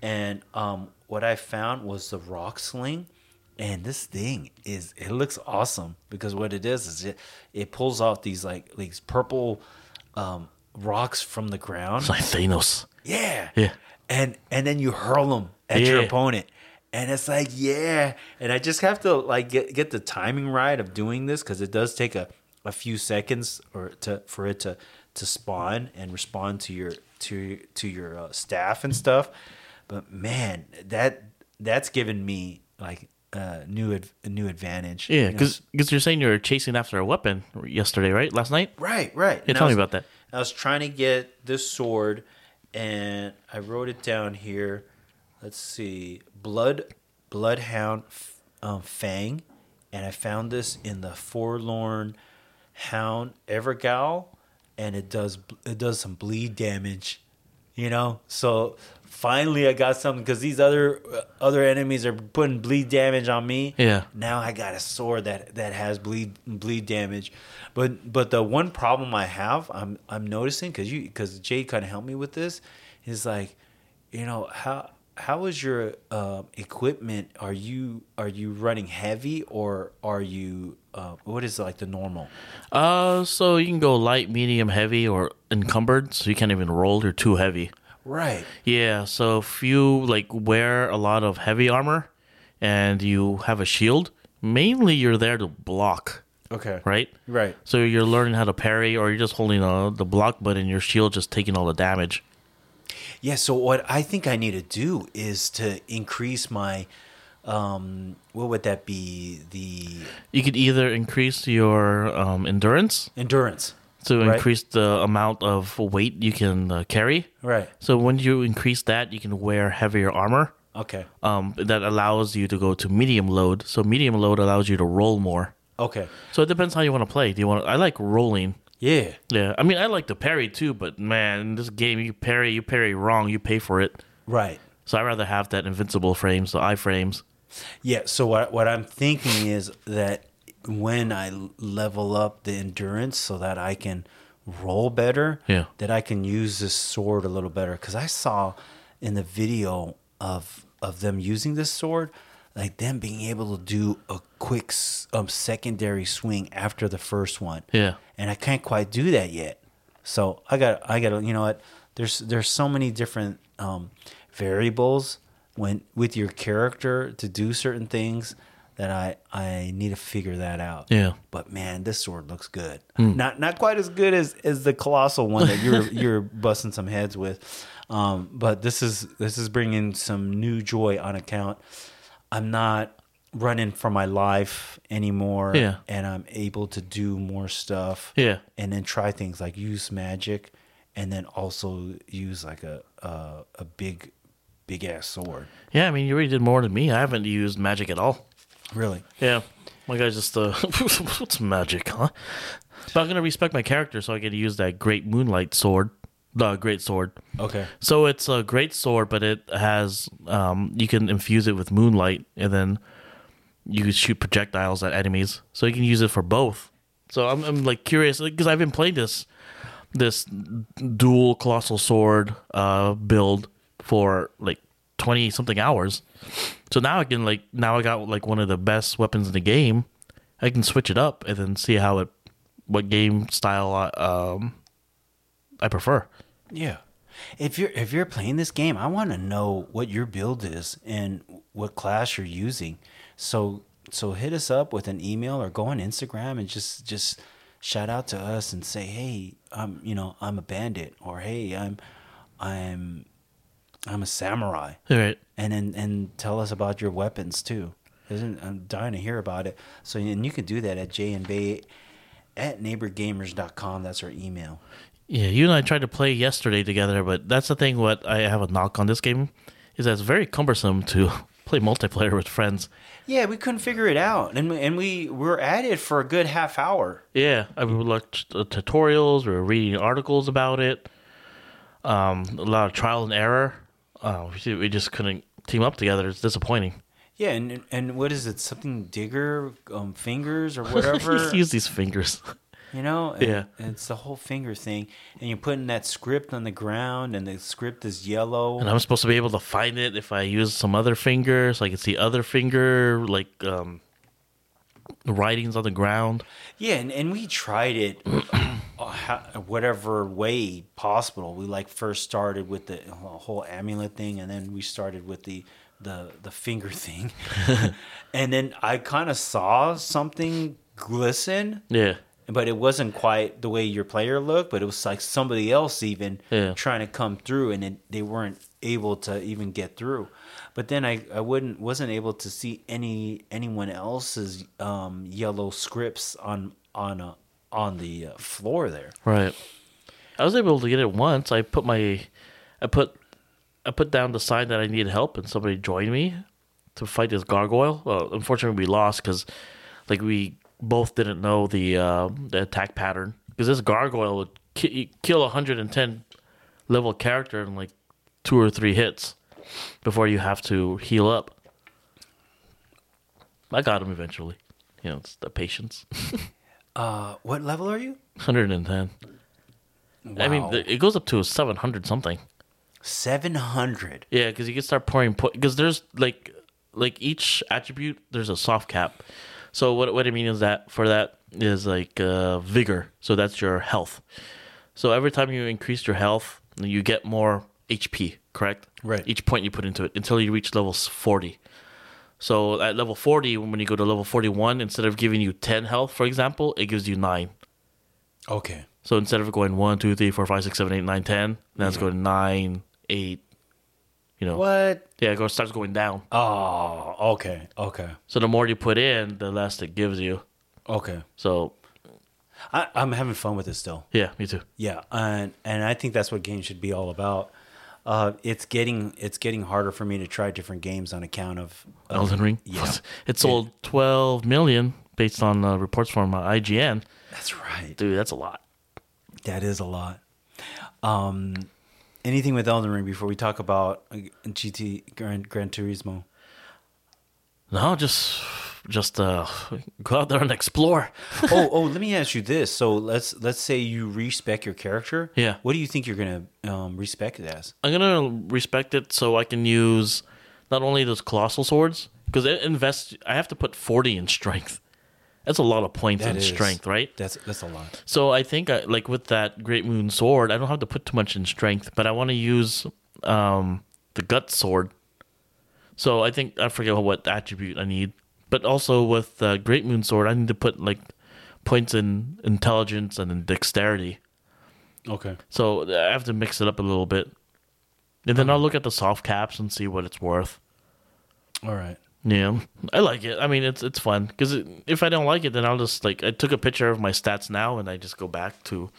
and um what I found was the rock sling. And this thing is it looks awesome because what it is is it it pulls off these like these purple um, rocks from the ground. It's like Thanos. Yeah. Yeah. And and then you hurl them at your opponent. And it's like, yeah. And I just have to like get get the timing right of doing this because it does take a, a few seconds or to for it to to spawn and respond to your to to your uh, staff and stuff. But man, that that's given me like a new ad, a new advantage. Yeah, you know? because you're saying you're chasing after a weapon yesterday, right? Last night. Right, right. Yeah, And tell me about that. I was trying to get this sword, and I wrote it down here. Let's see, blood, bloodhound, f- um, fang, and I found this in the forlorn hound Evergaol, and it does it does some bleed damage. You know, so finally I got something because these other uh, other enemies are putting bleed damage on me. Yeah. Now I got a sword that that has bleed bleed damage, but but the one problem I have I'm I'm noticing because you because Jade kind of helped me with this is like, you know how how is your uh, equipment? Are you are you running heavy or are you uh, what is like the normal? Uh, so you can go light, medium, heavy, or encumbered. So you can't even roll. You're too heavy. Right. Yeah. So if you like wear a lot of heavy armor and you have a shield, mainly you're there to block, Okay. right? Right. So you're learning how to parry, or you're just holding uh, the block button. Your shield just taking all the damage. Yeah, so what I think I need to do is to increase my um what would that be? The You could either increase your um, endurance endurance. to Right. increase the amount of weight you can uh, carry. Right. So when you increase that, you can wear heavier armor. Okay. Um, that allows you to go to medium load. So medium load allows you to roll more. Okay. So it depends how you want to play. Do you want? I like rolling. Yeah. Yeah, I mean I like to parry too, but man, in this game you parry, you parry wrong, you pay for it. Right. So I rather have that invincible frames, the iframes. Yeah, so what what I'm thinking is that when I level up the endurance so that I can roll better, Yeah. that I can use this sword a little better cuz I saw in the video of of them using this sword like them being able to do a quick um, secondary swing after the first one. Yeah. And I can't quite do that yet. So I got I got to you know what there's there's so many different um, variables when with your character to do certain things that I I need to figure that out. Yeah. But man, this sword looks good. Not not quite as good as as the colossal one that you're you're busting some heads with. Um, but this is this is bringing some new joy on account. I'm not running for my life anymore Yeah. and I'm able to do more stuff Yeah. and then try things like use magic and then also use like a a, a big big ass sword. Yeah, I mean you already did more than me. I haven't used magic at all. Really? Yeah, my guy's just uh, what's magic, huh? But I'm gonna respec my character, so I get to use that great moonlight sword, the great sword. Okay. So it's a great sword, but it has um, you can infuse it with moonlight, and then you can shoot projectiles at enemies. So you can use it for both. So I'm, I'm like curious because I've been playing this this dual colossal sword uh, build for like twenty something hours. So now I can like now I got like one of the best weapons in the game. I can switch it up and then see how it what game style I, um, I prefer. Yeah. If you're if you're playing this game, I want to know what your build is and what class you're using. So so hit us up with an email or go on Instagram and just just shout out to us and say, "Hey, I'm you know, I'm a bandit," or "Hey, I'm I'm I'm a samurai." Right. And then and tell us about your weapons too. Isn't I'm dying to hear about it. So and you can do that at J and Bay at neighborgamers.com. That's our email. Yeah, you and I tried to play yesterday together, but that's the thing. What I have a knock on this game is that it's very cumbersome to play multiplayer with friends. Yeah, we couldn't figure it out, and we, and we were at it for a good half hour. Yeah, I mean, we looked at tutorials, we were reading articles about it, um, a lot of trial and error. Uh, we we just couldn't team up together. It's disappointing. Yeah, and and what is it? Something digger um, fingers or whatever. Use these fingers. you know? And Yeah. it's the whole finger thing, and you're putting that script on the ground, and the script is yellow. And I'm supposed to be able to find it if I use some other finger, so I can see other finger, like um, the writings on the ground. Yeah, and, and we tried it whatever way possible. We like first started with the whole amulet thing, and then we started with the the the finger thing, and then I kind of saw something glisten, Yeah. but it wasn't quite the way your player looked. But it was like somebody else even Yeah. trying to come through, and it, they weren't able to even get through. But then I, I wouldn't wasn't able to see any anyone else's um, yellow scripts on on uh, on the uh, floor there. Right. I was able to get it once. I put my, I put, I put down the sign that I needed help, and somebody joined me to fight this gargoyle. Well, unfortunately, we lost because, like, we both didn't know the uh, the attack pattern. Because this gargoyle would ki- kill 110 level character in like two or three hits before you have to heal up. I got him eventually. You know, it's the patience. Uh, what level are you? 110. I mean, Wow. it goes up to 700 something. seven hundred. Yeah, because you can start pouring because there's like like each attribute there's a soft cap. So what what I mean is that for that is like uh, vigor. So that's your health. So every time you increase your health, you get more HP. Correct. Right. Each point you put into it until you reach level forty. So at level forty, when you go to level forty-one, instead of giving you ten health, for example, it gives you nine. Okay. So instead of going one, two, three, four, five, six, seven, eight, nine, ten, now it's going nine, eight. You know, What? yeah, it goes starts going down. Oh, okay, okay, So the more you put in, the less it gives you. okay. So I, I'm having fun with it still. yeah, me too. Yeah, and and I think that's what games should be all about. Uh, it's getting it's getting harder for me to try different games on account of, of Elden Ring. Yeah, it sold 12 million based on uh, reports from uh, IGN. that's right. Dude, that's a lot. That is a lot. Um, anything with Elden Ring before we talk about uh, GT Gran, Gran Turismo? No, just just uh, go out there and explore. oh, oh, let me ask you this. So let's let's say you respec your character. Yeah. What do you think you're gonna um, respec it as? I'm gonna respec it so I can use not only those colossal swords because it invests. I have to put 40 in strength. That's a lot of points That in is- strength, right? That's that's a lot. So I think I, like with that Great Moon sword, I don't have to put too much in strength, but I want to use um, the gut sword. So I think I forget what attribute I need, but also with the Great Moon sword, I need to put like points in intelligence and in dexterity. Okay. So uh, I have to mix it up a little bit, and then I'll look at the soft caps and see what it's worth. All right. Yeah, I like it. I mean, it's it's fun because if I don't like it, then I'll just like I took a picture of my stats now, and I just go back to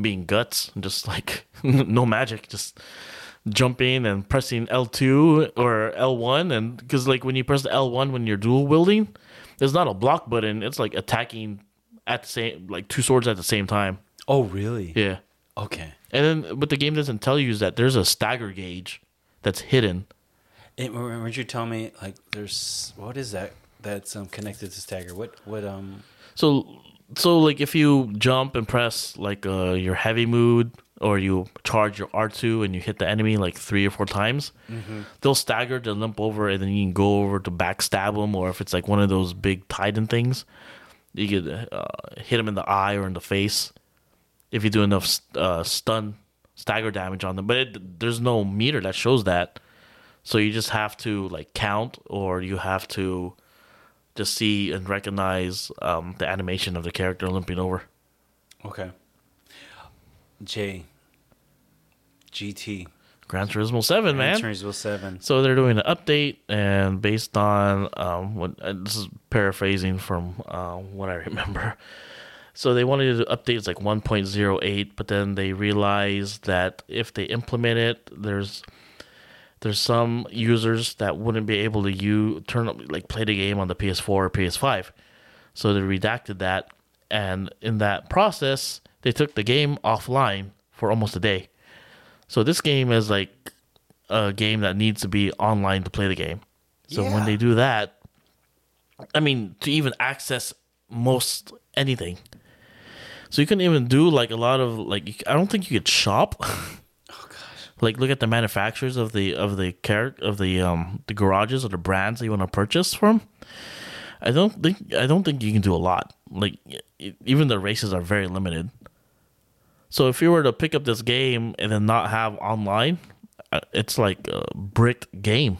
being guts and just like no magic, just jumping and pressing L two or L one, and because like when you press the L one when you're dual wielding, it's not a block button; it's like attacking at the same like two swords at the same time. Oh, really? Yeah, Okay. and then what the game doesn't tell you is that there's a stagger gauge that's hidden. And weren't you tell me like there's what is that that's um, connected to stagger? What what um So so like if you jump and press like uh, your heavy mood or you charge your R2 and you hit the enemy like three or four times, they'll stagger, they'll limp over, and then you can go over to backstab them. Or if it's like one of those big Titan things, you could uh, hit them in the eye or in the face if you do enough uh, stun stagger damage on them. But it, there's no meter that shows that, so you just have to like count or you have to just see and recognize um, the animation of the character limping over. okay. J GT Gran Turismo Seven, man. Gran Turismo Seven. So they're doing an update, and based on um, what uh, this is paraphrasing from uh, what I remember. So they wanted to update it's like 1.08, but then they realized that if they implement it, there's there's some users that wouldn't be able to you turn up like play the game on the PS4 or PS5. So they redacted that, and in that process, they took the game offline for almost a day. So this game is like a game that needs to be online to play the game. So Yeah. when they do that, I mean, to even access most anything. So you couldn't even do like a lot of like I don't think you could shop. Oh gosh. like look at the manufacturers of the of the car of the um the garages or the brands that you want to purchase from. I don't think I don't think you can do a lot. Like even the races are very limited. So if you were to pick up this game and then not have online, uh, it's like a bricked game,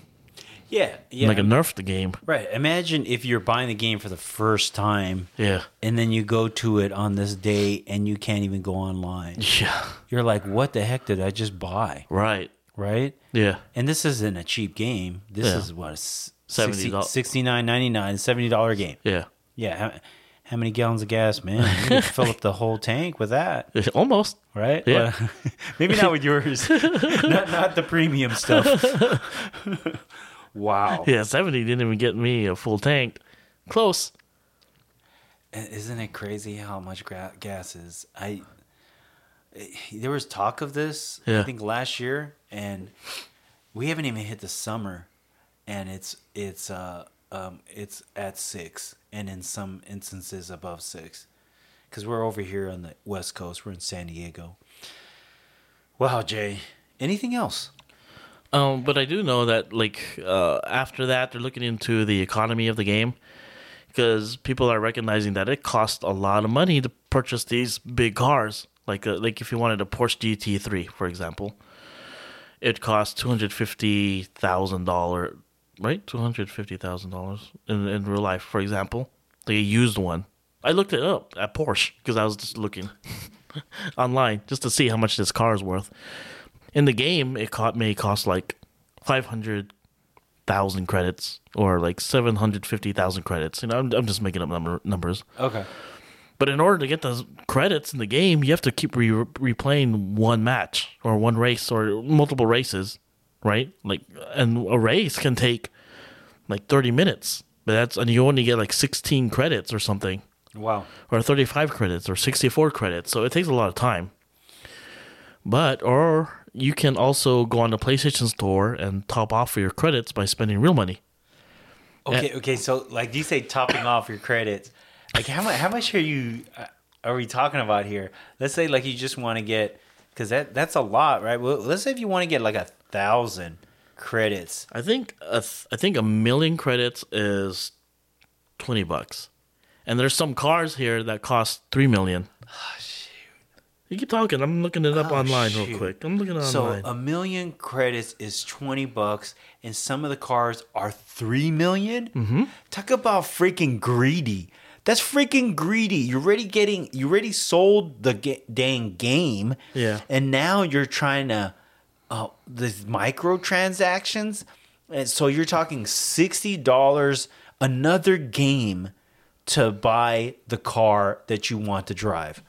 Yeah, yeah. like a nerfed game. right. Imagine if you're buying the game for the first time Yeah, and then you go to it on this day and you can't even go online. yeah, You're like, what the heck did I just buy? right. Right? Yeah, And this isn't a cheap game. This Yeah. is what $60, $69.99, $70 game. yeah, Yeah. How, many gallons of gas, man? You can fill up the whole tank with that, almost. right? Yeah. Well, maybe not with yours. not not the premium stuff. wow. Yeah, seventy didn't even get me a full tank. Close. Isn't it crazy how much gra- gas is? I there was talk of this. yeah. I think last year, and we haven't even hit the summer, and it's it's uh um it's at six, and in some instances above six, because we're over here on the west coast. We're in San Diego. Wow, Jay. Anything else? Um, but I do know that like uh, after that, they're looking into the economy of the game because people are recognizing that it costs a lot of money to purchase these big cars. Like uh, like if you wanted a Porsche GT3, for example, it costs two hundred fifty thousand dollar, right? Two hundred fifty thousand dollars in in real life, for example, like a used one. I looked it up at Porsche because I was just looking online just to see how much this car is worth in the game it co- may cost like 500,000 credits or like 750,000 credits. You know, I'm, I'm just making up number, numbers. Okay. But in order to get those credits in the game, you have to keep re- replaying one match or one race or multiple races, right? Like, and a race can take like 30 minutes, but that's, and you only get like 16 credits or something Wow. or 35 credits or 64 credits. So it takes a lot of time. But, or you can also go on the PlayStation Store and top off your credits by spending real money. Okay. Okay. So, like you say, topping off your credits. Like how much? How much are you? Uh, are we talking about here? Let's say like you just want to get because that that's a lot, right? Well, let's say if you want to get like a thousand credits. I think a th- I think a million credits is 20 bucks. And there's some cars here that cost 3 million. You keep talking. I'm looking it up Oh, online shoot. real quick. I'm looking it So a million credits is twenty bucks, and some of the cars are three million? Mm-hmm. Talk about freaking greedy. That's freaking greedy. You're already getting. You already sold the dang game. Yeah. And now you're trying to, uh, these microtransactions, and so you're talking sixty dollars another game to buy the car that you want to drive.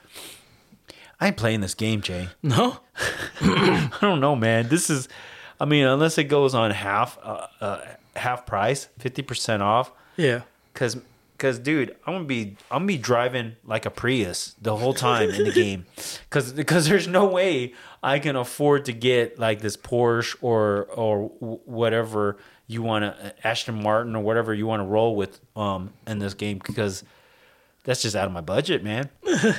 I ain't playing this game, Jay. no? I don't know, man. This is, I mean, unless it goes on half, uh, uh, half price, fifty percent off. Yeah. Cause, cause, dude, I'm gonna be, I'm gonna be driving like a Prius the whole time in the game. Cause, because there's no way I can afford to get like this Porsche or or whatever you want to, Ashton Martin or whatever you want to roll with, um, in this game because that's just out of my budget, man.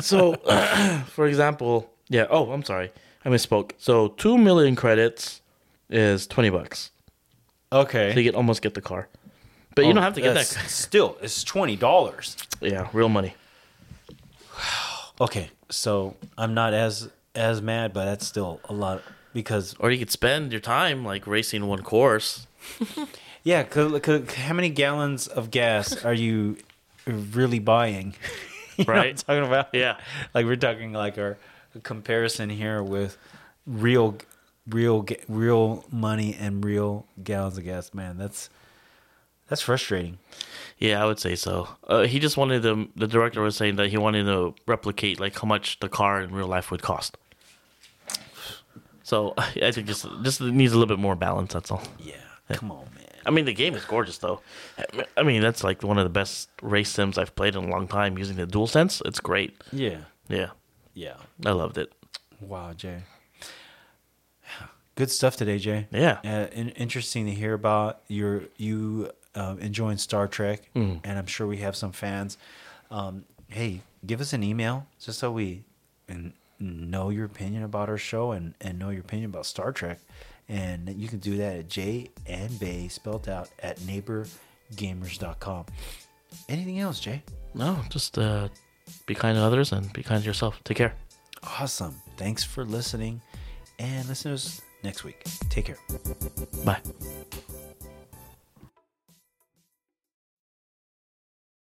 So, for example, yeah. Oh, I'm sorry, I misspoke. So, two million credits is twenty bucks. Okay. So you get almost get the car, but you don't have to get that. Oh, Still, it's twenty dollars. Yeah, real money. Okay, so I'm not as as mad, but that's still a lot because Or you could spend your time like racing one course. yeah, because how many gallons of gas are you really buying? You know what I'm Right. talking about Yeah. like we're talking like our comparison here with real, real, real money and real gallons of gas. Man, that's that's frustrating. Yeah, I would say so. Uh, he just wanted to. The director was saying that he wanted to replicate like how much the car in real life would cost. So I think just just needs a little bit more balance. That's all. Yeah, come on, man. I mean, the game is gorgeous though. I mean, that's like one of the best race sims I've played in a long time using the DualSense. It's great. Yeah, Yeah, yeah. I loved it. Wow, Jay. Good stuff today, Jay. Yeah. Uh, in, interesting to hear about your you um, enjoying Star Trek, Mm. and I'm sure we have some fans. Um, hey, give us an email just so we and know your opinion about our show and, and know your opinion about Star Trek. And you can do that at J and Bay spelled out at neighborgamers.com. Anything else, Jay? No, just uh, be kind to others and be kind to yourself. Take care. Awesome. Thanks for listening. And listen to us next week. Take care. Bye.